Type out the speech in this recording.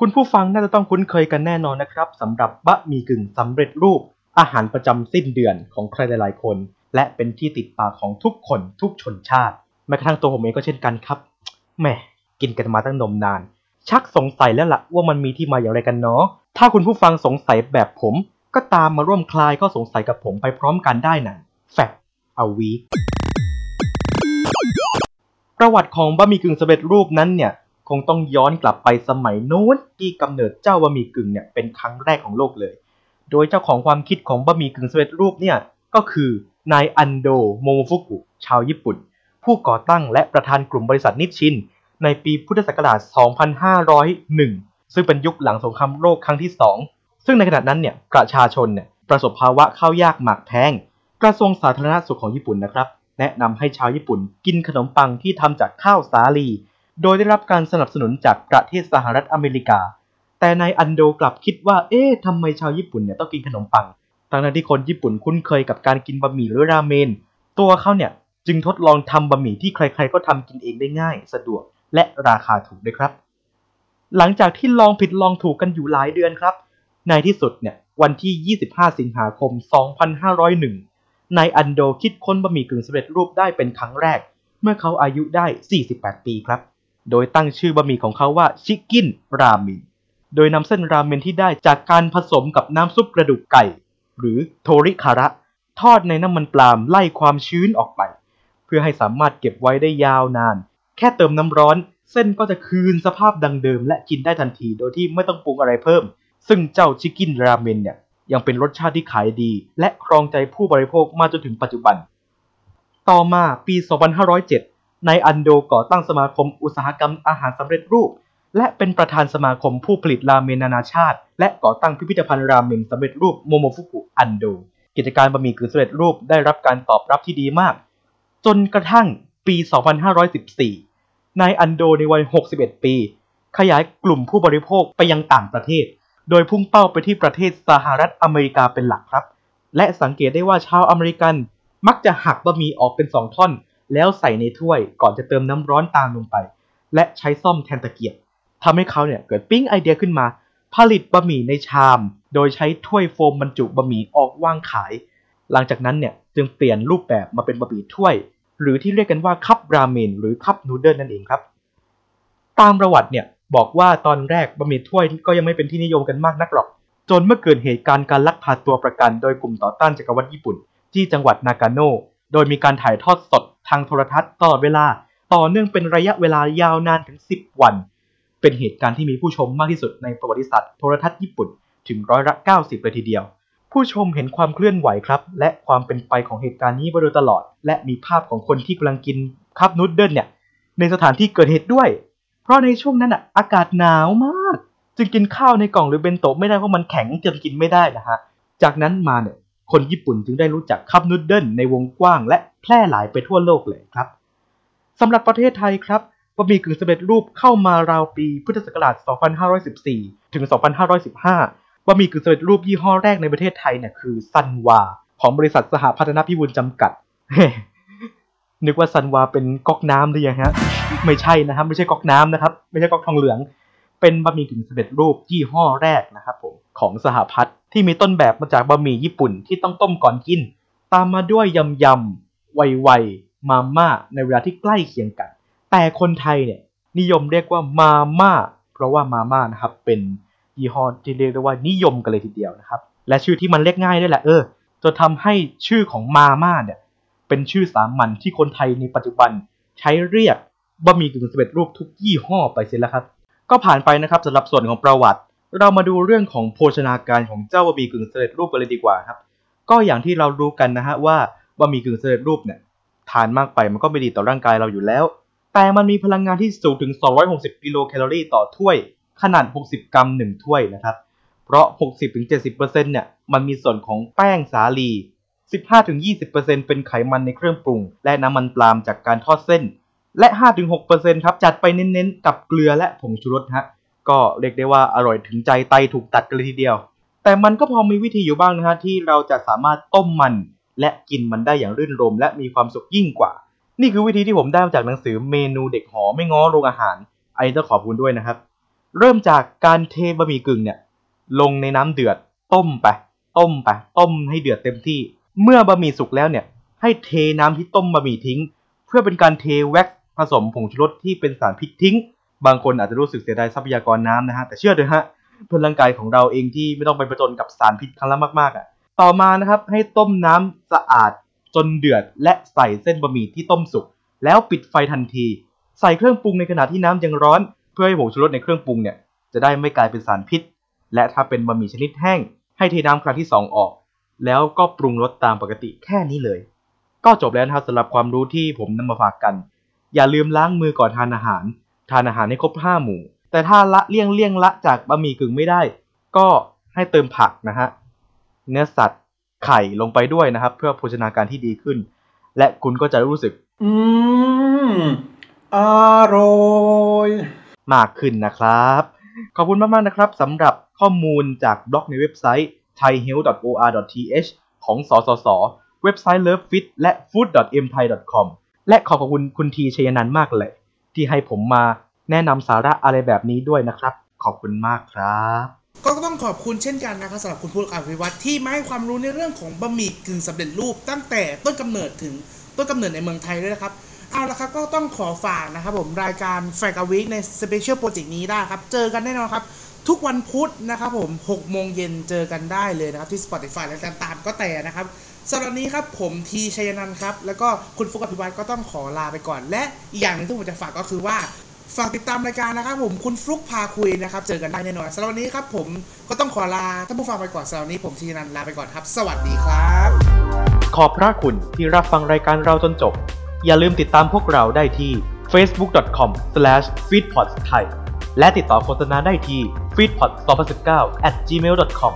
คุณผู้ฟังน่าจะต้องคุ้นเคยกันแน่นอนนะครับสำหรับบะหมี่กึ่งสำเร็จรูป อาหารประจำสิ้นเดือนของใครหลายๆคน และเป็นที่ติดปากของทุกคนทุกชนชาติ แม้กระทั่งตัวผมเองก็เช่นกันครับแหมกินกันมาตั้งนมนาน ชักสงสัยแล้วล่ะว่ามันมีที่มาอย่างไรกันเนาะถ้าคุณผู้ฟังสงสัยแบบผม ก็ตามมาร่วมคลายข้อสงสัยกับผมไปพร้อมกันได้นะแฟกเอาวีประวัติของบะหมี่กึ่งสำเร็จรูปนั้นเนี่ย คงต้องย้อนกลับไปสมัยโน้นที่กำเนิดเจ้าบะหมี่กึ่งเนี่ยเป็นครั้งแรกของโลกเลย โดยเจ้าของความคิดของบะหมี่กึ่งสำเร็จรูปเนี่ยก็คือนายอันโดโมโมฟุกุ ชาวญี่ปุ่น ผู้ก่อตั้งและประธานกลุ่มบริษัทนิชชิน ในปีพุทธศักราช 2501 ซึ่งเป็นยุคหลังสงครามโลกครั้งที่ 2 ซึ่งในขณะนั้นเนี่ยประชาชนเนี่ยประสบภาวะข้าวยากหมากแพง กระทรวงสาธารณสุขของญี่ปุ่นนะครับ แนะนำให้ชาวญี่ปุ่นกินขนมปังที่ทำจากข้าวสาลี โดยได้รับการสนับสนุนจากประเทศสหรัฐอเมริกา แต่นายอันโดกลับคิดว่า เอ๊ะทำไมชาวญี่ปุ่นเนี่ยต้องกินขนมปังทั้งที่คนญี่ปุ่นคุ้นเคยกับการกินบะหมี่หรือราเมน ตัวเขาเนี่ยจึงทดลองทำบะหมี่ที่ใครๆก็ทำกินเองได้ง่าย สะดวกและราคาถูกด้วยครับ หลังจากที่ลองผิดลองถูกกันอยู่หลายเดือนครับ ในที่สุดเนี่ยวันที่ 25 สิงหาคม 2501 นายอันโดคิดค้นบะหมี่กึ่งสำเร็จรูปได้เป็นครั้งแรก เมื่อเขาอายุได้ 48 ปีครับ โดยตั้งชื่อบะหมี่ของเขาว่าชิคกินรามินโดยนำเส้นราเมนที่ได้จากการผสมกับน้ำซุปกระดูกไก่ หรือโทริคาระ ทอดในน้ำมันปาล์มไล่ความชื้นออกไป เพื่อให้สามารถเก็บไว้ได้ยาวนาน แค่เติมน้ำร้อน เส้นก็จะคืนสภาพดังเดิม และกินได้ทันทีโดยที่ไม่ต้องปรุงอะไรเพิ่ม ซึ่งเจ้าชิคกินราเมนเนี่ยยังเป็นรสชาติที่ขายดี และครองใจผู้บริโภคมาจนถึงปัจจุบัน ต่อมาปี 2507 นายอันโดก่อตั้งสมาคมอุตสาหกรรมอาหารสำเร็จรูป และเป็นประธานสมาคมผู้ผลิตราเมนนานาชาติ และก่อตั้งพิพิธภัณฑ์ราเมนสำเร็จรูปโมโมฟุกุอันโด กิจการบะหมี่กึ่งสำเร็จรูปได้รับการตอบรับที่ดีมาก จนกระทั่งปี 2514 นายอันโดในวัย 61 ปี ขยายกลุ่มผู้บริโภคไปยังต่างประเทศ โดยพุ่งเป้าไปที่ประเทศสหรัฐอเมริกาเป็นหลักครับ และสังเกตได้ว่าชาวอเมริกันมักจะหักบะหมี่ออกเป็นสองท่อน แล้วใส่ในถ้วยก่อนจะเติมน้ำร้อนตามลงไป และใช้ซ่อมแทนตะเกียบทำให้เขาเนี่ยเกิดปิ๊งไอเดียขึ้นมา ผลิตบะหมี่ในชาม โดยใช้ถ้วยโฟมบรรจุบะหมี่ออกวางขาย หลังจากนั้นเนี่ยจึงเปลี่ยนรูปแบบมาเป็นบะหมี่ถ้วย หรือที่เรียกกันว่าคัพราเมนหรือคัพนูเดิลนั่นเองครับ ตามประวัติเนี่ยบอกว่าตอนแรกบะหมี่ถ้วยก็ยังไม่เป็นที่นิยมกันมากนักหรอก จนเมื่อเกิดเหตุการณ์การลักพาตัวประกัน โดยกลุ่มต่อต้านจักรวรรดิญี่ปุ่น ที่จังหวัดนากาโนโดยมีการถ่ายทอดสด ทางโทรทัศน์ตลอดเวลาต่อเนื่องเป็นระยะเวลายาวนานถึง 10 วัน เป็นเหตุการณ์ที่มีผู้ชมมากที่สุดในประวัติศาสตร์โทรทัศน์ญี่ปุ่นถึงร้อยละ 90 เลยทีเดียว ผู้ชมเห็นความเคลื่อนไหวครับ และความเป็นไปของเหตุการณ์นี้มาโดยตลอด และมีภาพของคนที่กำลังกินคัพนูดเดิลเนี่ยในสถานที่เกิดเหตุด้วย เพราะในช่วงนั้นอะอากาศหนาวมาก จึงกินข้าวในกล่องหรือเบนโตะไม่ได้เพราะมันแข็งจนกินไม่ได้นะฮะจากนั้นมาเนี่ยคนญี่ปุ่นจึงได้รู้จักคัพนูดเดิลในวงกว้างและ แพร่หลายไปทั่วโลกเลยครับสำหรับประเทศไทยครับบะหมี่กึ่งสำเร็จรูปเข้ามาราวปีพุทธศักราช 2514 ถึง 2515 บะหมี่กึ่งสำเร็จรูปยี่ห้อแรกในประเทศไทยเนี่ยคือซันวา ของบริษัทสหพัฒนพิบูลจำกัด นึกว่าซันวาเป็นก๊อกน้ำหรือยังฮะ ไม่ใช่นะครับ ไม่ใช่ก๊อกน้ำนะครับ ไม่ใช่ก๊อกทองเหลือง เป็นบะหมี่กึ่งสำเร็จรูปยี่ห้อแรกนะครับผมของสหพัฒน์ที่มีต้นแบบมาจากบะหมี่ญี่ปุ่นที่ต้องต้มก่อนกิน ตามมาด้วยยำยำ ไวไวมาม่าในเวลาที่ใกล้เคียงกัน แต่คนไทยเนี่ยนิยมเรียกว่ามาม่าเพราะว่ามาม่านะครับเป็นยี่ห้อที่เรียกได้ว่านิยมกันเลยทีเดียวนะครับ และชื่อที่มันเรียกง่ายด้วยแหละเออจนทำให้ชื่อของมาม่าเนี่ยเป็นชื่อสามัญที่คนไทยในปัจจุบันใช้เรียกบะหมี่กึ่งสำเร็จรูปทุกยี่ห้อไปเสร็จแล้วครับ ก็ผ่านไปนะครับสำหรับส่วนของประวัติ เรามาดูเรื่องของโภชนาการของเจ้าบะหมี่กึ่งสำเร็จรูปกันเลยดีกว่าครับ ก็อย่างที่เรารู้กันนะฮะว่า บะหมี่กึ่งสำเร็จรูปเนี่ยทานมากไปมันก็ไม่ดีต่อร่างกายเราอยู่แล้ว แต่มันมีพลังงานที่สูงถึง 260 กิโลแคลอรี่ต่อถ้วย ขนาด 60 กรัม 1 ถ้วยนะครับ เพราะ 60-70%เนี่ยมันมีส่วนของแป้งสาลี 15-20%เป็นไขมันในเครื่องปรุง และน้ำมันปาล์มจากการทอดเส้น และ 5-6%ครับจัดไปเน้นๆ กับเกลือและผงชูรสฮะก็เรียกได้ว่าอร่อยถึงใจไตถูกตัดกันเลยทีเดียว แต่มันก็พอมีวิธีอยู่บ้างนะฮะที่เราจะสามารถต้มมัน และกินมันได้อย่างรื่นรมย์และมีความสุขยิ่งกว่า นี่คือวิธีที่ผมได้มาจากหนังสือเมนูเด็กหอไม่ง้อโรงอาหารอันนี้ต้องขอบคุณด้วยนะครับ เริ่มจากการเทบะหมี่กึ่งเนี่ยลงในน้ำเดือดต้มไปต้มไปต้มให้เดือดเต็มที่ เมื่อบะหมี่สุกแล้วเนี่ยให้เทน้ำที่ต้มบะหมี่ทิ้ง เพื่อเป็นการเทแว็กซ์ผสมผงชูรสที่เป็นสารพิษทิ้ง บางคนอาจจะรู้สึกเสียดายทรัพยากรน้ำนะฮะแต่เชื่อเถอะฮะเพื่อร่างกายของเราเองที่ไม่ต้องไปประจนกับสารพิษครั้งละมากๆอะ ต่อมานะครับให้ต้มน้ำสะอาดจนเดือดและใส่เส้นบะหมี่ที่ต้มสุก แล้วปิดไฟทันที ใส่เครื่องปรุงในขณะที่น้ำยังร้อน เพื่อให้ผงชูรสในเครื่องปรุงเนี่ยจะได้ไม่กลายเป็นสารพิษ และถ้าเป็นบะหมี่ชนิดแห้ง ให้เทน้ำครั้งที่ 2 ออก แล้วก็ปรุงรสตามปกติแค่นี้เลย ก็จบแล้วนะครับสำหรับความรู้ที่ผมนำมาฝากกัน อย่าลืมล้างมือก่อนทานอาหาร ทานอาหารให้ครบห้าหมู่ แต่ถ้าละเลี่ยงเลี่ยงละจากบะหมี่กึ่งไม่ได้ ก็ให้เติมผักนะฮะ เนื้อสัตว์ไข่ลงไปด้วยนะครับ เพื่อโภชนาการที่ดีขึ้น และคุณก็จะรู้สึก อืมอร่อยมากขึ้นนะครับ ขอบคุณมากๆนะครับสำหรับข้อมูลจากบล็อกในเว็บไซต์ thaihealth.or.th ของสสส เว็บไซต์ lovefit และ food.mthai.com และขอขอบคุณคุณทีชัยนันท์มากเลย ที่ให้ผมมาแนะนำสาระอะไรแบบนี้ด้วยนะครับ ขอบคุณมากครับ ก็ต้องขอบคุณเช่นกันนะครับสำหรับคุณพูดอภิวัตที่มาให้ความรู้ในเรื่องของบะหมี่กึ่งสำเร็จรูป ตั้งแต่ต้นกำเนิดถึงต้นกำเนิดในเมืองไทยด้วยนะครับเอาละครับก็ต้องขอฝากนะครับผมรายการแฟกวิกใน special project นี้ได้ครับ เจอกันแน่นอนครับ ทุกวันพุธนะครับผม6โมงเย็นเจอกันได้เลยนะครับ ที่ Spotify และตามก็แต่นะครับสำหรับนี้ครับผมทีชัยนันท์ครับ แล้วก็คุณฟุกอภิวัตก็ต้องขอลาไปก่อน และอีกอย่างหนึงที่ผมจะฝากก็คือว่า ฝากติดตามรายการนะครับ ผมคุณฟลุกพาคุยนะครับ เจอกันได้แน่นอนสำหรับวันนี้ครับผมก็ต้องขอลาท่านผู้ฟังไปก่อนสำหรับวันนี้ผมทีนันลาไปก่อนครับ สวัสดีครับ ขอบพระคุณที่รับฟังรายการเราจนจบ อย่าลืมติดตามพวกเราได้ที่ facebook.com/feedpodsthai และติดต่อโฆษณาได้ที่ feedpods2019 at gmail.com